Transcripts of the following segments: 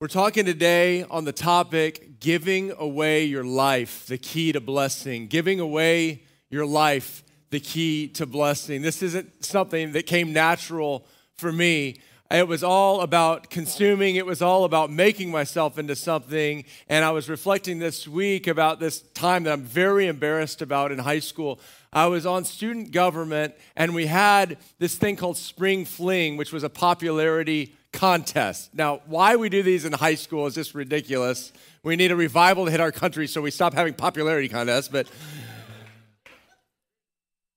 We're talking today on the topic giving away your life, the key to blessing. Giving away your life, the key to blessing. This isn't something that came natural for me. It was all about consuming, it was all about making myself into something. And I was reflecting this week about this time that I'm very embarrassed about in high school. I was on student government, and we had this thing called Spring Fling, which was a popularity contest. Now, why we do these in high school is just ridiculous. We need a revival to hit our country, so we stop having popularity contests. But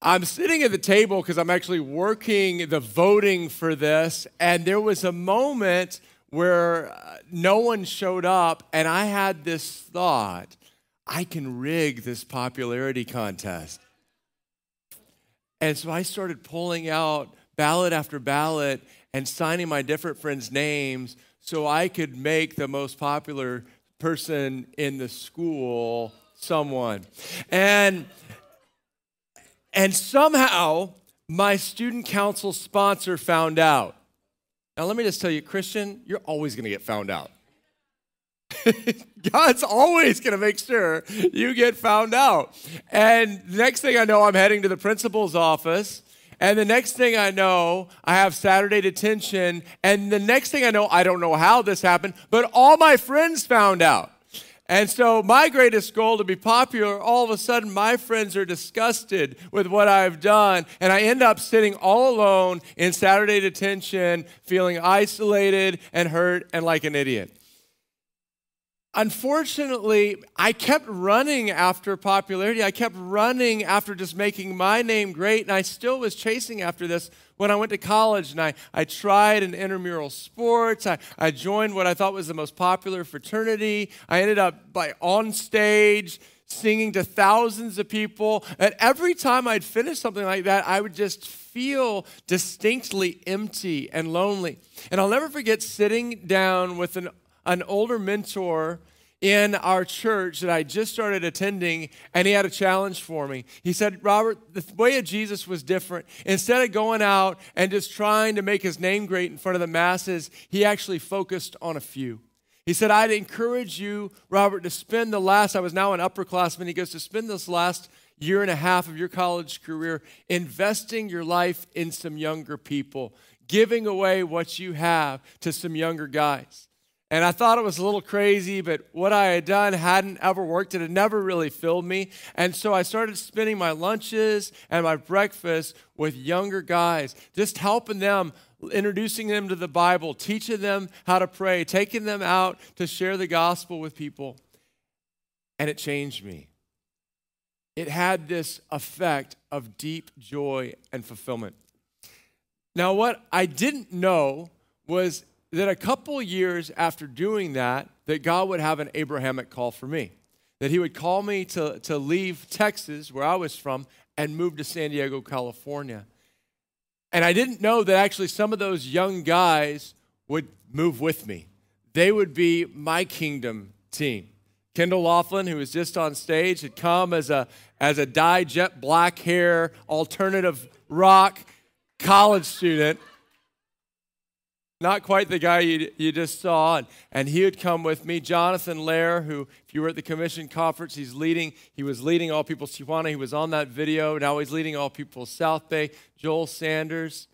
I'm sitting at the table because I'm actually working the voting for this, and there was a moment where uh, no one showed up, and I had this thought I can rig this popularity contest. And so I started pulling out ballot after ballot and signing my different friends' names so I could make the most popular person in the school someone. And and somehow my student council sponsor found out. Now let me just tell you, Christian, you're always going to get found out. God's always going to make sure you get found out. And next thing I know, I'm heading to the principal's office. And the next thing I know, I have Saturday detention. And the next thing I know, I don't know how this happened, but all my friends found out. And so, my greatest goal to be popular, all of a sudden, my friends are disgusted with what I've done. And I end up sitting all alone in Saturday detention, feeling isolated and hurt and like an idiot. Unfortunately, I kept running after popularity. I kept running after just making my name great, and I still was chasing after this when I went to college. And I, I tried in intramural sports. I, I joined what I thought was the most popular fraternity. I ended up by on stage singing to thousands of people. And every time I'd finish something like that, I would just feel distinctly empty and lonely. And I'll never forget sitting down with an an older mentor in our church that I just started attending, and he had a challenge for me. He said, Robert, the way of Jesus was different. Instead of going out and just trying to make his name great in front of the masses, he actually focused on a few. He said, I'd encourage you, Robert, to spend the last, I was now an upperclassman, he goes, to spend this last year and a half of your college career investing your life in some younger people, giving away what you have to some younger guys. And I thought it was a little crazy, but what I had done hadn't ever worked. It had never really filled me. And so I started spending my lunches and my breakfast with younger guys, just helping them, introducing them to the Bible, teaching them how to pray, taking them out to share the gospel with people. And it changed me. It had this effect of deep joy and fulfillment. Now, what I didn't know was that a couple years after doing that, that God would have an Abrahamic call for me. That he would call me to, to leave Texas, where I was from, and move to San Diego, California. And I didn't know that actually some of those young guys would move with me. They would be my kingdom team. Kendall Laughlin, who was just on stage, had come as a, as a dye jet black hair, alternative rock college student not quite the guy you, you just saw. And, and he would come with me. Jonathan Lair, who, if you were at the commission conference, he's leading, he was leading All People's Tijuana. He was on that video. Now he's leading All People's South Bay. Joel Sanders,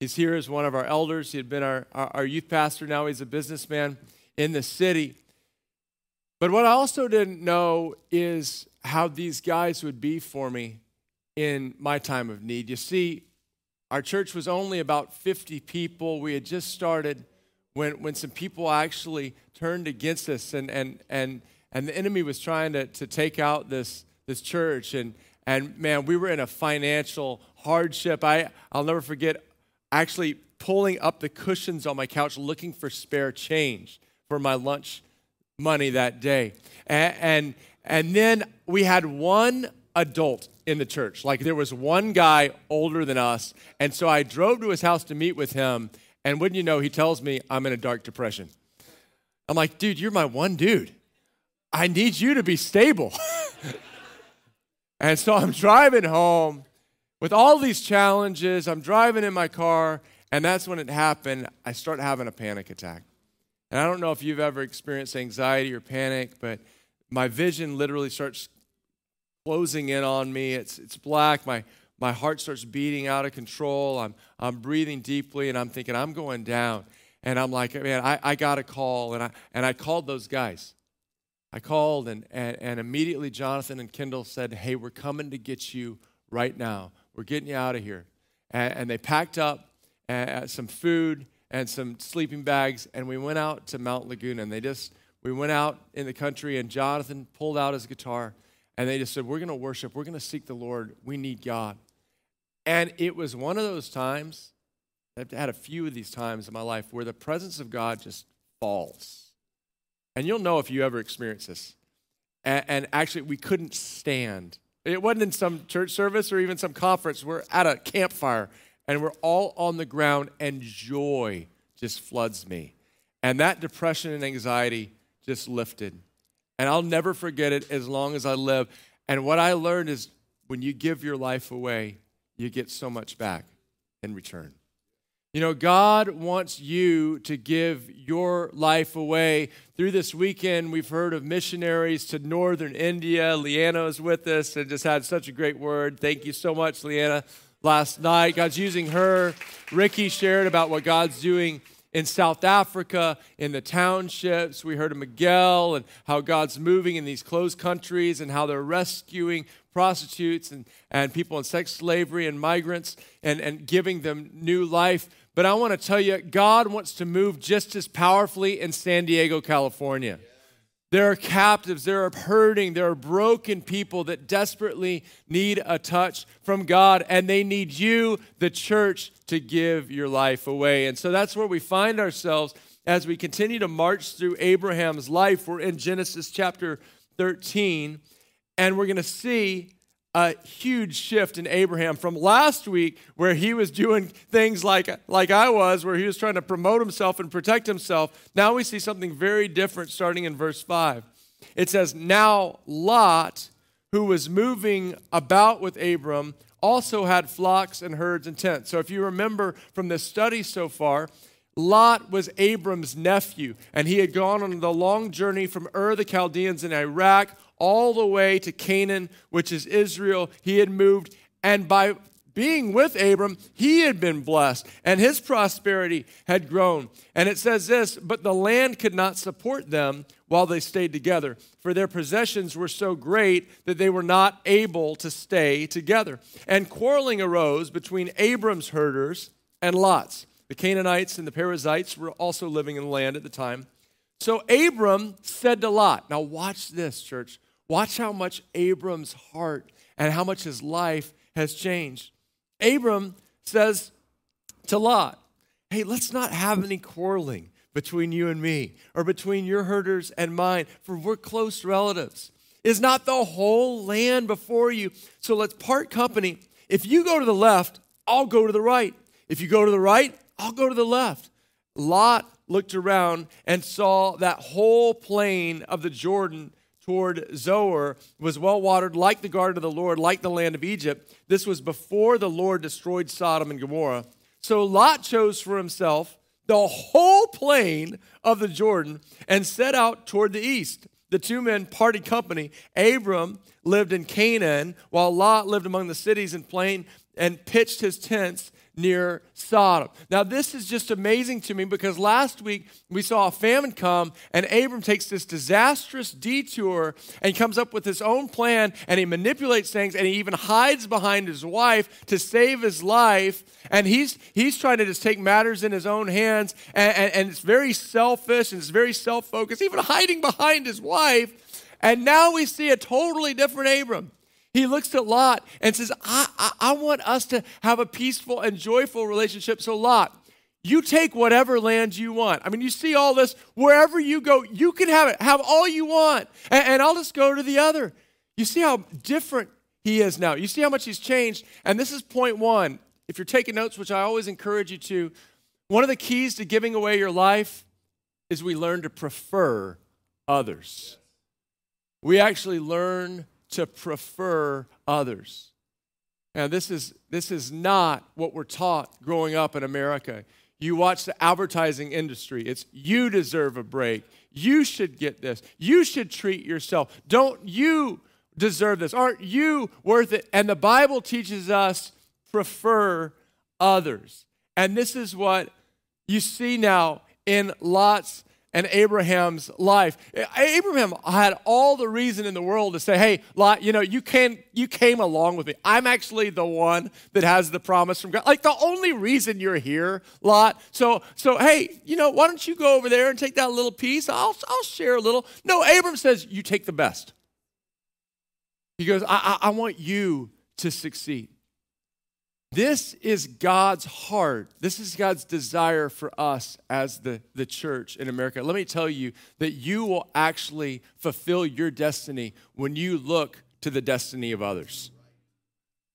he's here as one of our elders. He had been our, our, our youth pastor. Now he's a businessman in the city. But what I also didn't know is how these guys would be for me in my time of need. You see, our church was only about 50 people. We had just started when, when some people actually turned against us, and, and, and, and the enemy was trying to, to take out this, this church. And, and man, we were in a financial hardship. I, I'll never forget actually pulling up the cushions on my couch looking for spare change for my lunch money that day. And, and, and then we had one adult in the church. Like there was one guy older than us. And so I drove to his house to meet with him. And wouldn't you know, he tells me I'm in a dark depression. I'm like, dude, you're my one dude. I need you to be stable. and so I'm driving home with all these challenges. I'm driving in my car. And that's when it happened. I start having a panic attack. And I don't know if you've ever experienced anxiety or panic, but my vision literally starts closing in on me. It's, it's black. My, my heart starts beating out of control. I'm, I'm breathing deeply, and I'm thinking, I'm going down. And I'm like, man, I, I got a call. And I, and I called those guys. I called, and, and, and immediately Jonathan and Kendall said, hey, we're coming to get you right now. We're getting you out of here. And, and they packed up uh, some food and some sleeping bags, and we went out to Mount Laguna. And they just, we went out in the country, and Jonathan pulled out his guitar, and they just said, We're going to worship. We're going to seek the Lord. We need God. And it was one of those times, I've had a few of these times in my life where the presence of God just falls. And you'll know if you ever experience this. And, and actually, we couldn't stand. It wasn't in some church service or even some conference. We're at a campfire and we're all on the ground, and joy just floods me. And that depression and anxiety just lifted. And I'll never forget it as long as I live. And what I learned is when you give your life away, you get so much back in return. You know, God wants you to give your life away. Through this weekend, we've heard of missionaries to northern India. Leanna is with us and just had such a great word. Thank you so much, Leanna last night. God's using her. Ricky shared about what God's doing in South Africa, in the townships. We heard of Miguel and how God's moving in these closed countries and how they're rescuing prostitutes and, and people in sex slavery and migrants and, and giving them new life. But I want to tell you, God wants to move just as powerfully in San Diego, California. There are captives, there are hurting, there are broken people that desperately need a touch from God, and they need you, the church, to give your life away. And so that's where we find ourselves as we continue to march through Abraham's life. We're in Genesis chapter 13, and we're going to see a huge shift in Abraham from last week, where he was doing things like, like I was, where he was trying to promote himself and protect himself. Now we see something very different starting in verse 5. It says, Now Lot, who was moving about with Abram, also had flocks and herds and tents. So if you remember from this study so far, Lot was Abram's nephew, and he had gone on the long journey from Ur the Chaldeans in Iraq all the way to Canaan, which is Israel. He had moved, and by being with Abram, he had been blessed, and his prosperity had grown. And it says this But the land could not support them while they stayed together, for their possessions were so great that they were not able to stay together. And quarreling arose between Abram's herders and Lot's. The Canaanites and the Perizzites were also living in the land at the time. So Abram said to Lot, Now watch this, church. Watch how much Abram's heart and how much his life has changed. Abram says to Lot, Hey, let's not have any quarreling between you and me or between your herders and mine, for we're close relatives. Is not the whole land before you? So let's part company. If you go to the left, I'll go to the right. If you go to the right, I'll go to the left. Lot looked around and saw that whole plain of the Jordan toward Zoar was well watered, like the garden of the Lord, like the land of Egypt. This was before the Lord destroyed Sodom and Gomorrah. So Lot chose for himself the whole plain of the Jordan and set out toward the east. The two men parted company. Abram lived in Canaan, while Lot lived among the cities and plain and pitched his tents near Sodom. Now, this is just amazing to me because last week we saw a famine come, and Abram takes this disastrous detour and comes up with his own plan, and he manipulates things, and he even hides behind his wife to save his life. And he's, he's trying to just take matters in his own hands, and, and, and it's very selfish and it's very self focused, even hiding behind his wife. And now we see a totally different Abram. He looks at Lot and says, I, I, I, want us to have a peaceful and joyful relationship. So, Lot, you take whatever land you want. I mean, you see all this, wherever you go, you can have it, have all you want, and, and I'll just go to the other. You see how different he is now. You see how much he's changed. And this is point one. If you're taking notes, which I always encourage you to, one of the keys to giving away your life is we learn to prefer others. We actually learn to prefer others. And this is, this is not what we're taught growing up in America. you watch the advertising industry. It's you deserve a break. You should get this. You should treat yourself. Don't you deserve this? Aren't you worth it? And the Bible teaches us prefer others. And this is what you see now in Lot's and Abraham's life. Abraham had all the reason in the world to say, "Hey, Lot, you know, you can you came along with me. I'm actually the one that has the promise from God. Like the only reason you're here, Lot. So so hey, you know, why don't you go over there and take that little piece? I'll I'll share a little." No, Abram says, "You take the best." He goes, I, I, I want you to succeed. This is God's heart. This is God's desire for us as the, the church in America. Let me tell you that you will actually fulfill your destiny when you look to the destiny of others.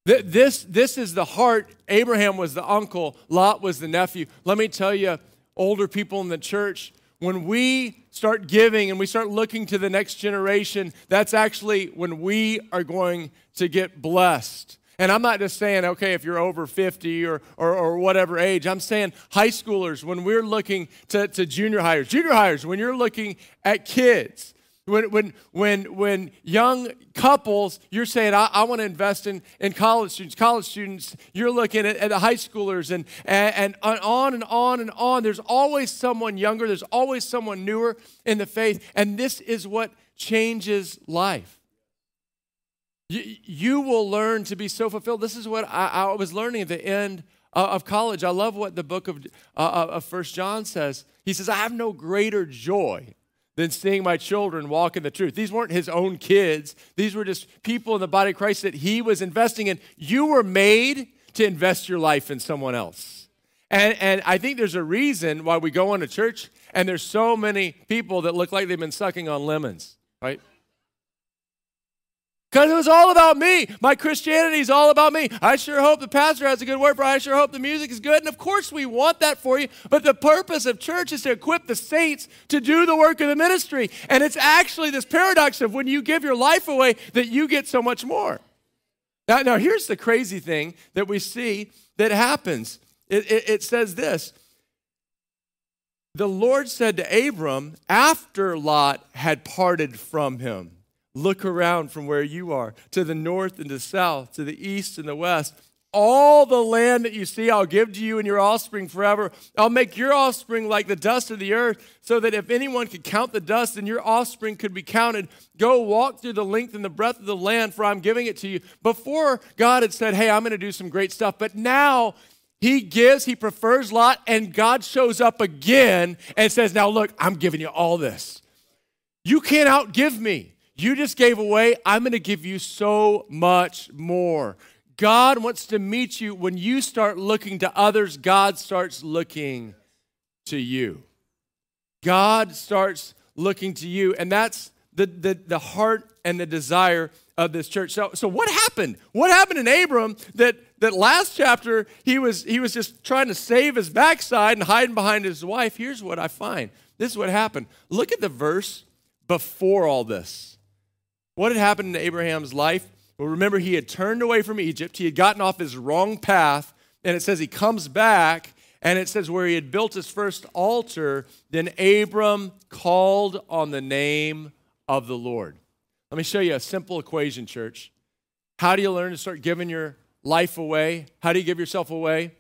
This, this is the heart. Abraham was the uncle, Lot was the nephew. Let me tell you, older people in the church, when we start giving and we start looking to the next generation, that's actually when we are going to get blessed. And I'm not just saying, okay, if you're over 50 or, or, or, whatever age, I'm saying high schoolers, when we're looking to, to junior hires, junior hires, when you're looking at kids, when, when, when, when young couples, you're saying, I, I want to invest in, in college students, college students, you're looking at, at the high schoolers and, and, and on and on and on. There's always someone younger, there's always someone newer in the faith. And this is what changes life. You, you will learn to be so fulfilled. This is what I, I was learning at the end of college. I love what the book of, uh, of First John says. He says, I have no greater joy than seeing my children walk in the truth. These weren't his own kids, these were just people in the body of Christ that he was investing in. You were made to invest your life in someone else. And, and I think there's a reason why we go into church and there's so many people that look like they've been sucking on lemons, right? Because it was all about me. My Christianity is all about me. I sure hope the pastor has a good word for you. I sure hope the music is good. And of course, we want that for you. But the purpose of church is to equip the saints to do the work of the ministry. And it's actually this paradox of when you give your life away that you get so much more. Now, now here's the crazy thing that we see that happens it, it, it says this. The Lord said to Abram after Lot had parted from him. Look around from where you are to the north and the south, to the east and the west. All the land that you see, I'll give to you and your offspring forever. I'll make your offspring like the dust of the earth, so that if anyone could count the dust, then your offspring could be counted. Go walk through the length and the breadth of the land, for I'm giving it to you. Before God had said, Hey, I'm going to do some great stuff, but now he gives, he prefers Lot, and God shows up again and says, Now look, I'm giving you all this. You can't outgive me. You just gave away, I'm going to give you so much more. God wants to meet you when you start looking to others, God starts looking to you. God starts looking to you, and that's the, the, the heart and the desire of this church. So, so what happened? What happened in Abram that, that last chapter he was, he was just trying to save his backside and hiding behind his wife? Here's what I find. This is what happened. Look at the verse before all this. What had happened in Abraham's life? Well, remember, he had turned away from Egypt. He had gotten off his wrong path. And it says he comes back, and it says where he had built his first altar, then Abram called on the name of the Lord. Let me show you a simple equation, church. How do you learn to start giving your life away? How do you give yourself away?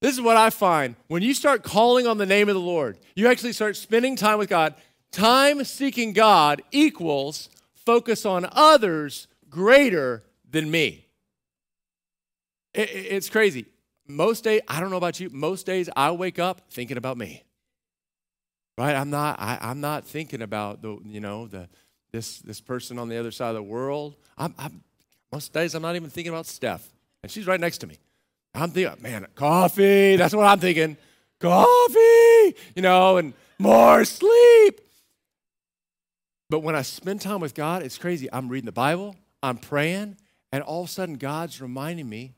This is what I find. When you start calling on the name of the Lord, you actually start spending time with God. Time seeking God equals focus on others greater than me. It, it's crazy. Most days, I don't know about you, most days I wake up thinking about me. Right? I'm not, I, am not thinking about the, you know, the this this person on the other side of the world. I'm, I'm most days I'm not even thinking about Steph. And she's right next to me. I'm thinking, man, coffee. That's what I'm thinking. Coffee, you know, and more sleep. But when I spend time with God, it's crazy. I'm reading the Bible, I'm praying, and all of a sudden, God's reminding me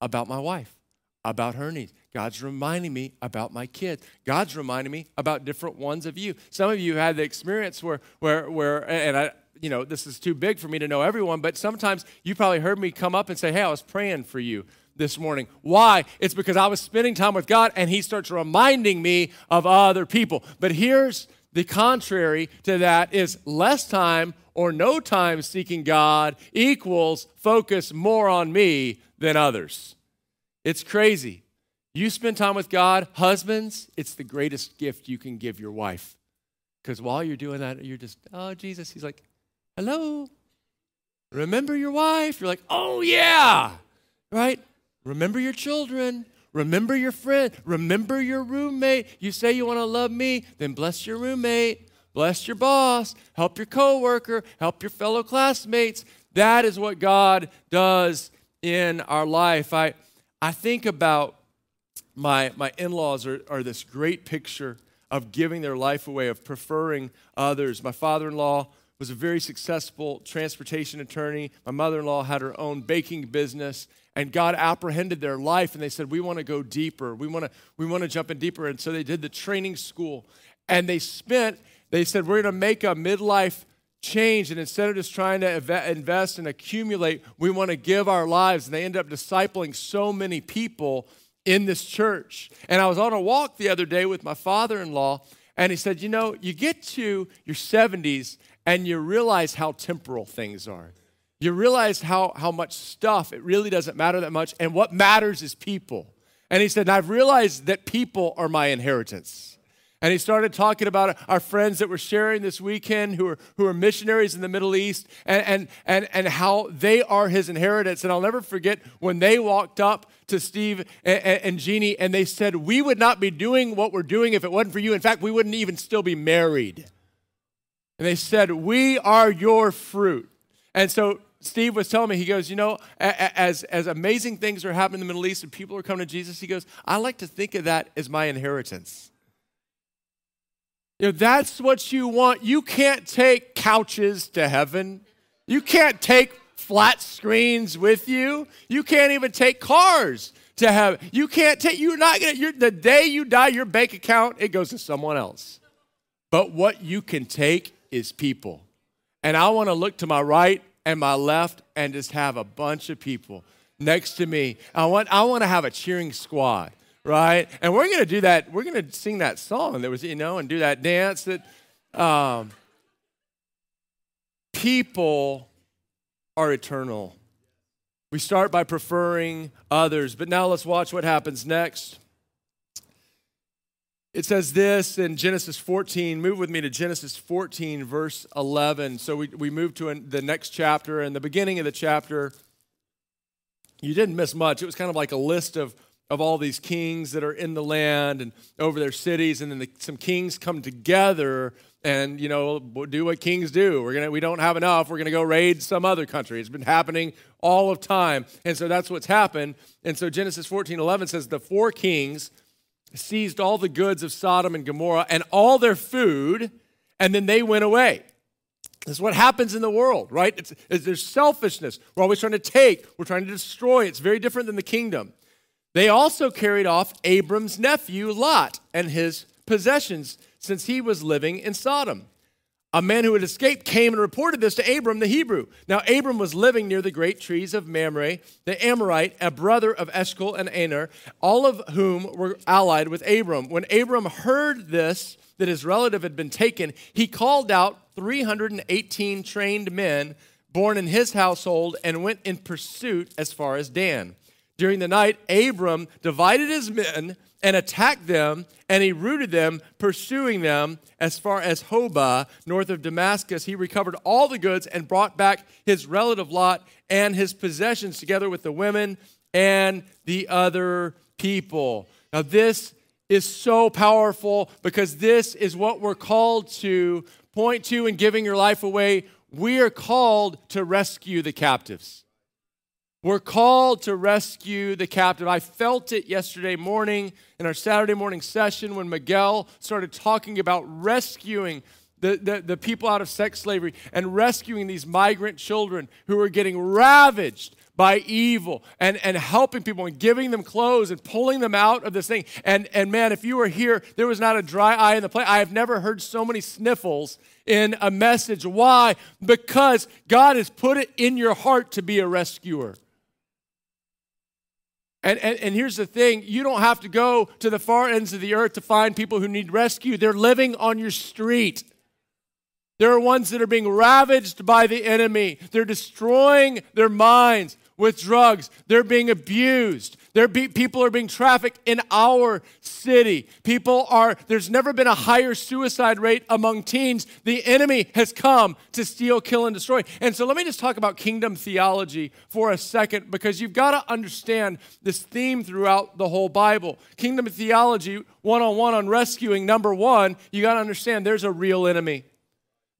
about my wife, about her needs. God's reminding me about my kids. God's reminding me about different ones of you. Some of you had the experience where, where, where, and I, you know, this is too big for me to know everyone, but sometimes you probably heard me come up and say, Hey, I was praying for you this morning. Why? It's because I was spending time with God and He starts reminding me of other people. But here's the contrary to that is less time or no time seeking God equals focus more on me than others. It's crazy. You spend time with God, husbands, it's the greatest gift you can give your wife. Because while you're doing that, you're just, oh, Jesus. He's like, hello. Remember your wife? You're like, oh, yeah. Right? Remember your children. Remember your friend. Remember your roommate. You say you want to love me, then bless your roommate, bless your boss, help your coworker, help your fellow classmates. That is what God does in our life. I, I think about my, my in laws are, are this great picture of giving their life away, of preferring others. My father in law was a very successful transportation attorney. My mother in law had her own baking business and God apprehended their life and they said, We want to go deeper. We want to we want to jump in deeper. And so they did the training school and they spent, they said, We're going to make a midlife change. And instead of just trying to invest and accumulate, we want to give our lives. And they end up discipling so many people in this church. And I was on a walk the other day with my father in law, and he said, You know, you get to your 70s and you realize how temporal things are you realize how, how much stuff, it really doesn't matter that much. And what matters is people. And he said, I've realized that people are my inheritance. And he started talking about our friends that were sharing this weekend who are, who are missionaries in the Middle East and, and, and, and how they are his inheritance. And I'll never forget when they walked up to Steve and, and Jeannie and they said, We would not be doing what we're doing if it wasn't for you. In fact, we wouldn't even still be married. And they said, We are your fruit. And so Steve was telling me, he goes, you know, as, as amazing things are happening in the Middle East and people are coming to Jesus, he goes, I like to think of that as my inheritance. You know, that's what you want. You can't take couches to heaven. You can't take flat screens with you. You can't even take cars to heaven. You can't take, you're not gonna, you're, the day you die, your bank account, it goes to someone else. But what you can take is people. And I want to look to my right and my left and just have a bunch of people next to me. I want, I want to have a cheering squad, right? And we're going to do that. We're going to sing that song that was, you know, and do that dance that um, people are eternal. We start by preferring others, but now let's watch what happens next. It says this in Genesis 14. Move with me to Genesis 14, verse 11. So we, we move to an, the next chapter. And the beginning of the chapter, you didn't miss much. It was kind of like a list of, of all these kings that are in the land and over their cities. And then the, some kings come together and, you know, do what kings do. We're gonna, we don't have enough. We're going to go raid some other country. It's been happening all of time. And so that's what's happened. And so Genesis 14, 11 says the four kings – seized all the goods of Sodom and Gomorrah and all their food, and then they went away. This is what happens in the world, right? It's, it's, there's selfishness. We're always trying to take, we're trying to destroy. It's very different than the kingdom. They also carried off Abram's nephew, Lot, and his possessions, since he was living in Sodom. A man who had escaped came and reported this to Abram the Hebrew. Now, Abram was living near the great trees of Mamre, the Amorite, a brother of Eshcol and Aner, all of whom were allied with Abram. When Abram heard this, that his relative had been taken, he called out 318 trained men born in his household and went in pursuit as far as Dan. During the night, Abram divided his men and attacked them, and he routed them, pursuing them as far as Hobah, north of Damascus. He recovered all the goods and brought back his relative Lot and his possessions together with the women and the other people. Now, this is so powerful because this is what we're called to point to in giving your life away. We are called to rescue the captives. We're called to rescue the captive. I felt it yesterday morning in our Saturday morning session when Miguel started talking about rescuing the, the, the, people out of sex slavery and rescuing these migrant children who are getting ravaged by evil and, and helping people and giving them clothes and pulling them out of this thing. And, and man, if you were here, there was not a dry eye in the place. I have never heard so many sniffles in a message. Why? Because God has put it in your heart to be a rescuer. And, and, and here's the thing you don't have to go to the far ends of the earth to find people who need rescue. They're living on your street. There are ones that are being ravaged by the enemy. They're destroying their minds with drugs. They're being abused. There be, people are being trafficked in our city. People are, there's never been a higher suicide rate among teens. The enemy has come to steal, kill, and destroy. And so let me just talk about kingdom theology for a second because you've got to understand this theme throughout the whole Bible. Kingdom theology, one on one on rescuing, number one, you got to understand there's a real enemy.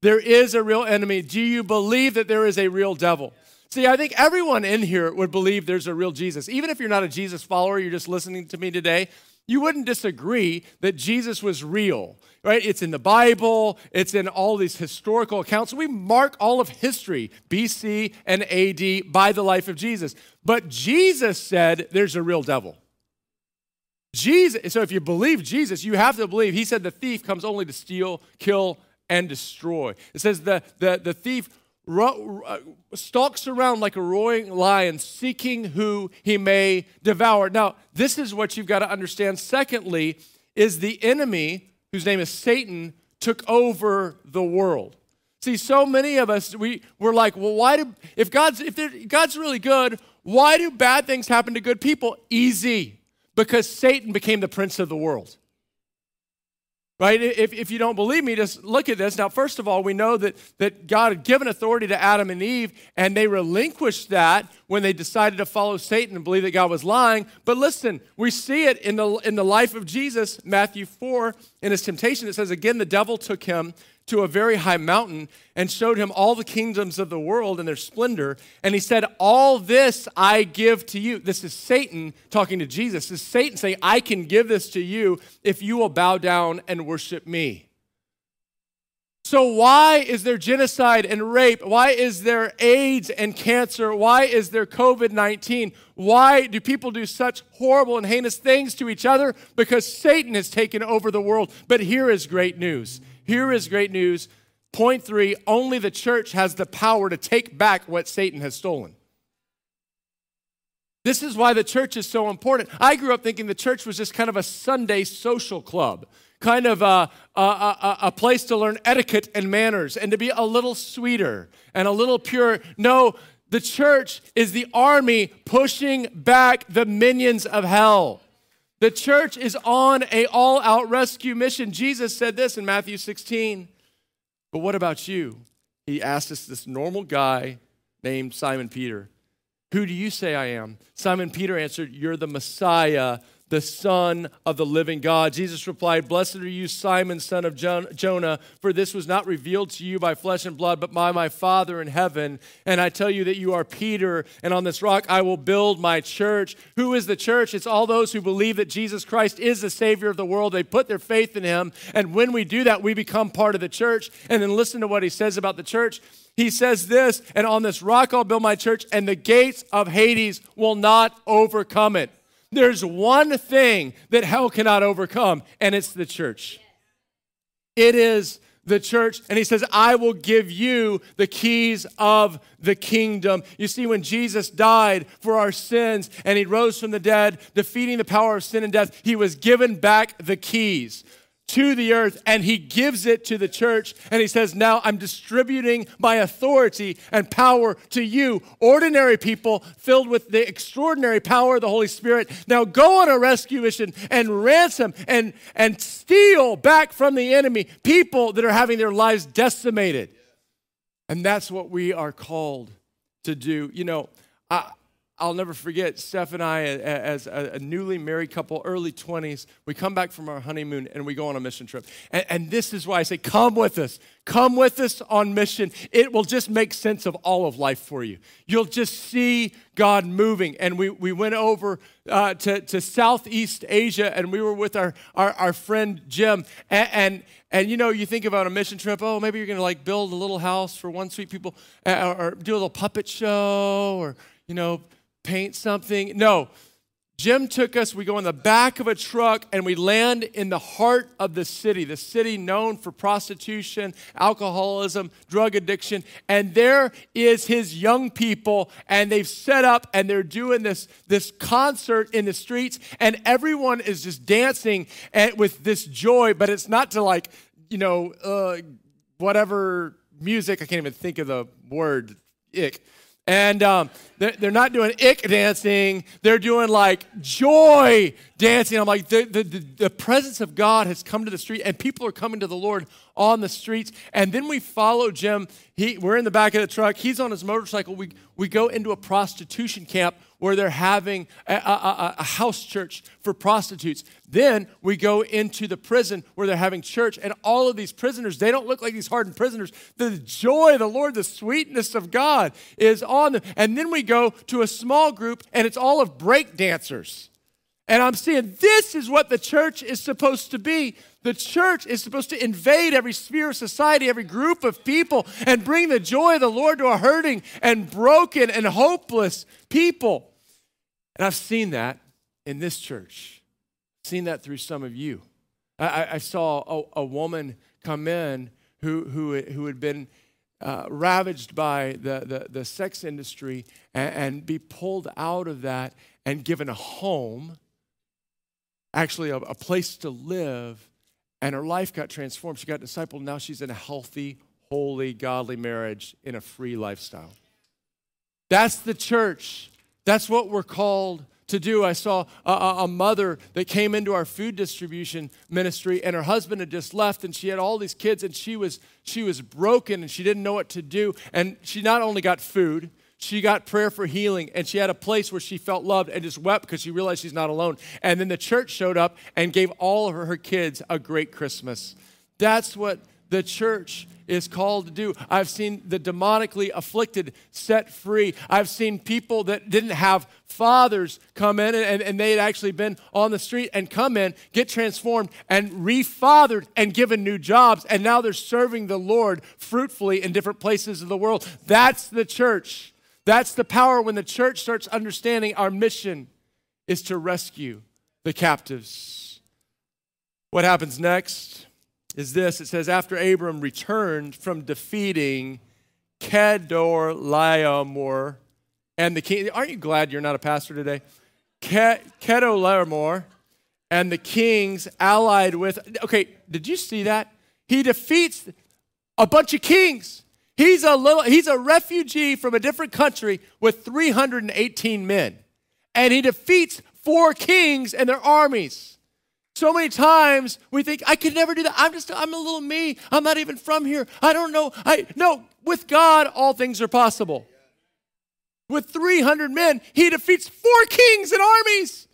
There is a real enemy. Do you believe that there is a real devil? See, I think everyone in here would believe there's a real Jesus. Even if you're not a Jesus follower, you're just listening to me today, you wouldn't disagree that Jesus was real, right? It's in the Bible, it's in all these historical accounts. We mark all of history, BC and AD, by the life of Jesus. But Jesus said there's a real devil. Jesus, so if you believe Jesus, you have to believe he said the thief comes only to steal, kill, and destroy. It says the, the, the thief Uh, stalks around like a roaring lion, seeking who he may devour. Now, this is what you've got to understand. Secondly, is the enemy, whose name is Satan, took over the world. See, so many of us, we, we're like, well, why do, if God's, if God's really good, why do bad things happen to good people? Easy. Because Satan became the prince of the world right? If, if you don't believe me, just look at this. Now, first of all, we know that, that God had given authority to Adam and Eve, and they relinquished that when they decided to follow Satan and believe that God was lying. But listen, we see it in the, in the life of Jesus, Matthew 4, in his temptation. It says, Again, the devil took him to a very high mountain and showed him all the kingdoms of the world and their splendor. And he said, All this I give to you. This is Satan talking to Jesus. This is Satan saying, I can give this to you if you will bow down and worship me. So, why is there genocide and rape? Why is there AIDS and cancer? Why is there COVID 19? Why do people do such horrible and heinous things to each other? Because Satan has taken over the world. But here is great news here is great news. Point three only the church has the power to take back what Satan has stolen. This is why the church is so important. I grew up thinking the church was just kind of a Sunday social club, kind of a, a, a, a, place to learn etiquette and manners and to be a little sweeter and a little pure. No, the church is the army pushing back the minions of hell. The church is on a all-out rescue mission. Jesus said this in Matthew 16. But what about you? He asked us this normal guy named Simon Peter. Who do you say I am? Simon Peter answered, You're the Messiah, the Son of the living God. Jesus replied, Blessed are you, Simon, son of Jonah, for this was not revealed to you by flesh and blood, but by my Father in heaven. And I tell you that you are Peter, and on this rock I will build my church. Who is the church? It's all those who believe that Jesus Christ is the Savior of the world. They put their faith in Him. And when we do that, we become part of the church. And then listen to what He says about the church. He says this, and on this rock I'll build my church, and the gates of Hades will not overcome it. There's one thing that hell cannot overcome, and it's the church. It is the church. And he says, I will give you the keys of the kingdom. You see, when Jesus died for our sins and he rose from the dead, defeating the power of sin and death, he was given back the keys to the earth and he gives it to the church and he says, Now I'm distributing my authority and power to you, ordinary people filled with the extraordinary power of the Holy Spirit. Now go on a rescue mission and ransom and, and steal back from the enemy people that are having their lives decimated. And that's what we are called to do. You know, I, I'll never forget Steph and I, as a newly married couple, early 20s, we come back from our honeymoon and we go on a mission trip. And, and, this is why I say, come with us. Come with us on mission. It will just make sense of all of life for you. You'll just see God moving. And we, we went over uh, to, to Southeast Asia and we were with our, our, our friend Jim. And, and, and, you know, you think about a mission trip, oh, maybe you're going to like build a little house for one sweet people uh, or, or do a little puppet show or, you know, paint something. No, Jim took us, we go in the back of a truck and we land in the heart of the city, the city known for prostitution, alcoholism, drug addiction. And there is his young people, and they've set up and they're doing this, this concert in the streets, and everyone is just dancing with this joy, but it's not to like, you know, uh, whatever music, I can't even think of the word, ick and um, they're not doing ick dancing, they're doing like joy dancing. I'm like, the, the, the presence of God has come to the street, and people are coming to the Lord on the streets. And then we follow Jim. He, we're in the back of the truck, he's on his motorcycle. We, we go into a prostitution camp where they're having a, a, a, house church for prostitutes. Then we go into the prison where they're having church, and all of these prisoners, they don't look like these hardened prisoners. The joy of the Lord, the sweetness of God is on them. And then we go to a small group, and it's all of break dancers. And I'm seeing this is what the church is supposed to be. The church is supposed to invade every sphere of society, every group of people, and bring the joy of the Lord to a hurting and broken and hopeless people. And I've seen that in this church, seen that through some of you. I, I saw a, a, woman come in who, who, who had been uh, ravaged by the, the, the sex industry and, and, be pulled out of that and given a home, actually, a, a place to live. And her life got transformed. She got discipled. Now she's in a healthy, holy, godly marriage in a free lifestyle. That's the church. That's what we're called to do. I saw a, a, mother that came into our food distribution ministry, and her husband had just left, and she had all these kids, and she was she was broken, and she didn't know what to do. And she not only got food, she got prayer for healing, and she had a place where she felt loved and just wept because she realized she's not alone. And then the church showed up and gave all of her, her kids a great Christmas. That's what the church is called to do. I've seen the demonically afflicted set free. I've seen people that didn't have fathers come in and, and they had actually been on the street and come in, get transformed, and refathered and given new jobs. And now they're serving the Lord fruitfully in different places of the world. That's the church. That's the power when the church starts understanding our mission is to rescue the captives. What happens next? Is this it says, After Abram returned from defeating Kedorlaomer and the king. Aren't you glad you're not a pastor today? Kedor and the kings allied with. Okay, did you see that? He defeats a bunch of kings. He's a little he's a refugee from a different country with 318 men. And he defeats four kings and their armies. So many times we think, I could never do that. I'm just, I'm a little me. I'm not even from here. I don't know. I no, with God, all things are possible. With 300 men, he defeats four kings and armies.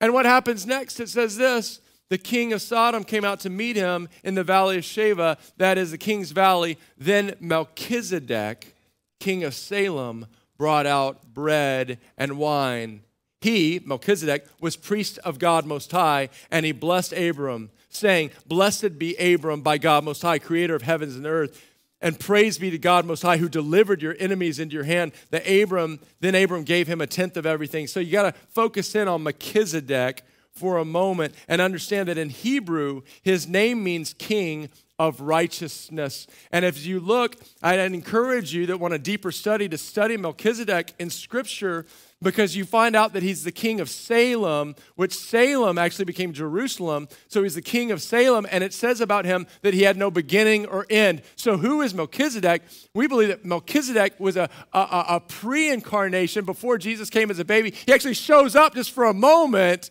And what happens next? It says this the king of Sodom came out to meet him in the valley of Shaveh, that is the king's valley. Then Melchizedek, king of Salem, brought out bread and wine he, Melchizedek, was priest of God Most High, and he blessed Abram, saying, Blessed be Abram by God Most High, creator of heavens and earth. And praise be to God Most High, who delivered your enemies into your hand. That Abram, then Abram gave him a tenth of everything. So you got to focus in on Melchizedek for a moment and understand that in Hebrew, his name means king of righteousness. And if you look, I'd encourage you that want a deeper study to study Melchizedek in Scripture because you find out that he's the king of Salem, which Salem actually became Jerusalem. So he's the king of Salem, and it says about him that he had no beginning or end. So who is Melchizedek? We believe that Melchizedek was a, a, a pre incarnation before Jesus came as a baby. He actually shows up just for a moment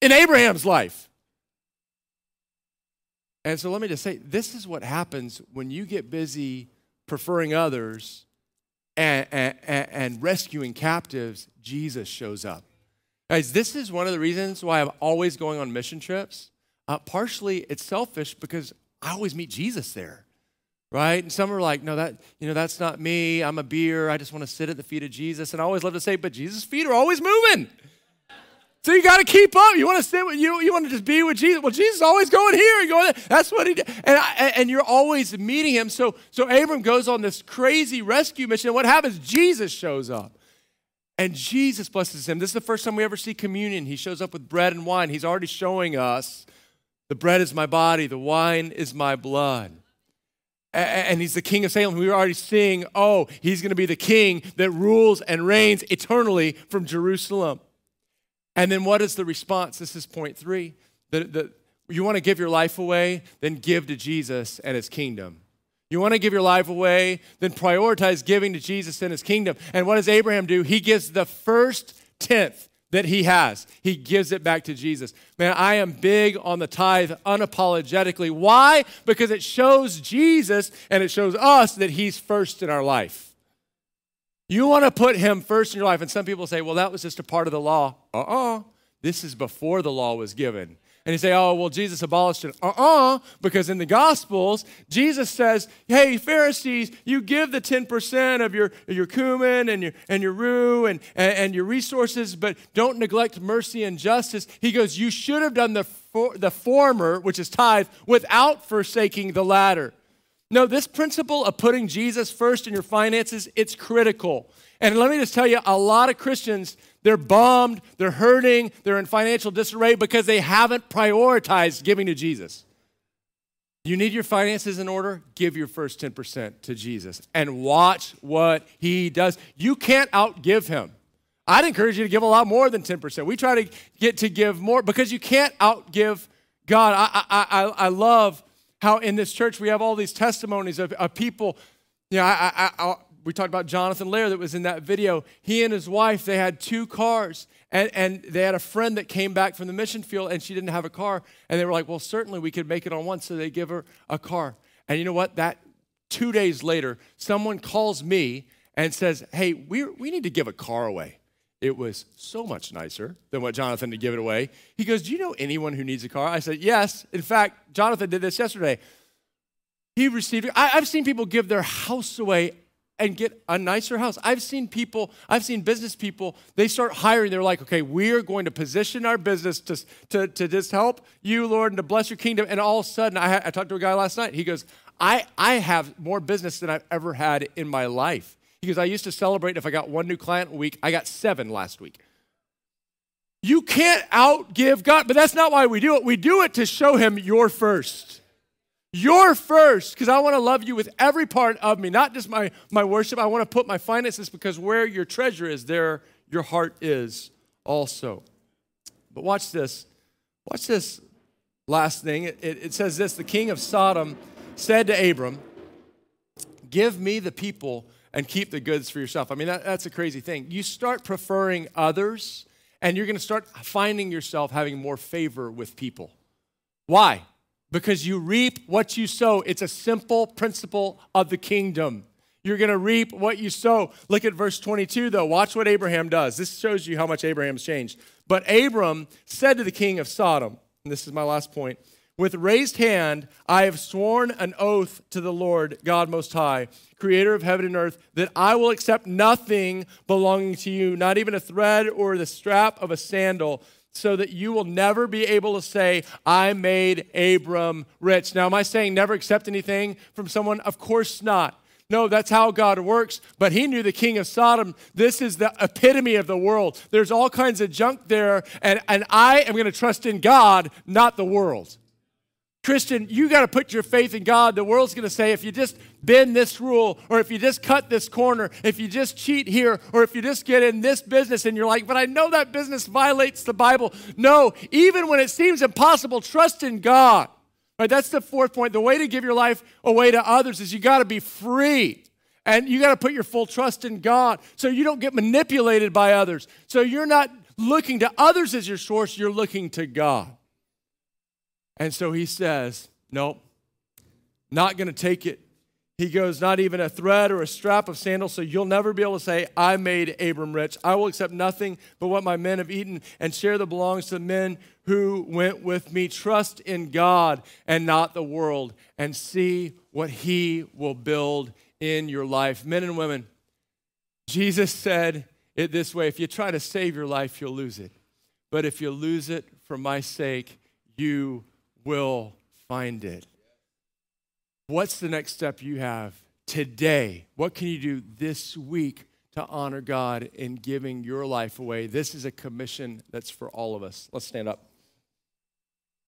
in Abraham's life. And so let me just say this is what happens when you get busy preferring others and, and, and rescuing captives, Jesus shows up. Guys, this is one of the reasons why I'm always going on mission trips. Uh, partially, it's selfish because I always meet Jesus there, right? And some are like, no, that you know, that's not me. I'm a Mary. I just want to sit at the feet of Jesus. And I always love to say, but Jesus' feet are always moving. So you got to keep up. You want to sit with you. You want to just be with Jesus. Well, Jesus is always going here and going there. That's what he did. And I, and you're always meeting him. So so Abram goes on this crazy rescue mission. And what happens? Jesus shows up. And Jesus blesses him. This is the first time we ever see communion. He shows up with bread and wine. He's already showing us the bread is my body, the wine is my blood. And he's the king of Salem. We were already seeing, oh, he's going to be the king that rules and reigns eternally from Jerusalem. And then what is the response? This is point three. The, the, you want to give your life away? Then give to Jesus and his kingdom. You want to give your life away? Then prioritize giving to Jesus and his kingdom. And what does Abraham do? He gives the first tenth that he has, he gives it back to Jesus. Man, I am big on the tithe unapologetically. Why? Because it shows Jesus and it shows us that he's first in our life. You want to put him first in your life. And some people say, well, that was just a part of the law. Uh uh-uh. uh This is before the law was given. And you say, oh, well, Jesus abolished it. Uh uh-uh, uh because in the Gospels, Jesus says, hey, Pharisees, you give the 10% of your, your cumin and your, and your rue and, and, and your resources, but don't neglect mercy and justice. He goes, you should have done the, for, the former, which is tithe, without forsaking the latter. No, this principle of putting Jesus first in your finances, it's critical. And let me just tell you, a lot of Christians, they're bombed, they're hurting, they're in financial disarray because they haven't prioritized giving to Jesus. You need your finances in order? Give your first 10% to Jesus and watch what he does. You can't outgive him. I'd encourage you to give a lot more than 10%. We try to get to give more because you can't outgive God. I, I, I, I love how in this church we have all these testimonies of, of people. You know, I, I, we talked about Jonathan Lair that was in that video. He and his wife, they had two cars, and, and they had a friend that came back from the mission field, and she didn't have a car. And they were like, well, certainly we could make it on one, so they give her a car. And you know what? That two days later, someone calls me and says, hey, we, we need to give a car away. It was so much nicer than what Jonathan to give it away. He goes, Do you know anyone who needs a car? I said, Yes. In fact, Jonathan did this yesterday. He received, I've seen people give their house away and get a nicer house. I've seen people, I've seen business people, they start hiring. They're like, okay, we're going to position our business to, to, to just help you, Lord, and to bless your kingdom. And all of a sudden, I, I talked to a guy last night. He goes, I, I have more business than I've ever had in my life. He goes, I used to celebrate if I got one new client a week. I got seven last week. You can't outgive God, but that's not why we do it. We do it to show him you're first. You're first because I want to love you with every part of me, not just my, my worship. I want to put my finances because where your treasure is, there your heart is also. But watch this. Watch this last thing. It, it, it says this The king of Sodom said to Abram, Give me the people and keep the goods for yourself. I mean, that, that's a crazy thing. You start preferring others, and you're going to start finding yourself having more favor with people. Why? because you reap what you sow. It's a simple principle of the kingdom. You're going to reap what you sow. Look at verse 22, though. Watch what Abraham does. This shows you how much Abraham's changed. But Abram said to the king of Sodom, and this is my last point with raised hand, I have sworn an oath to the Lord God Most High, creator of heaven and earth, that I will accept nothing belonging to you, not even a thread or the strap of a sandal so that you will never be able to say, I made Abram rich. Now, am I saying never accept anything from someone? Of course not. No, that's how God works. But he knew the king of Sodom. This is the epitome of the world. There's all kinds of junk there, and, and I am going to trust in God, not the world. Christian, you got to put your faith in God. The world's going to say if you just bend this rule, or if you just cut this corner, if you just cheat here, or if you just get in this business and you're like, but I know that business violates the Bible. No, even when it seems impossible, trust in God. Right? That's the fourth point. The way to give your life away to others is you got to be free. And you got to put your full trust in God so you don't get manipulated by others. So you're not looking to others as your source, you're looking to God. And so he says, Nope, not going to take it. He goes, Not even a thread or a strap of sandals, so you'll never be able to say, I made Abram rich. I will accept nothing but what my men have eaten and share the belongs to the men who went with me. Trust in God and not the world and see what he will build in your life. Men and women, Jesus said it this way if you try to save your life, you'll lose it. But if you lose it for my sake, you will find it. What's the next step you have today? What can you do this week to honor God in giving your life away. This is a commission that's for all of us. Let's stand up.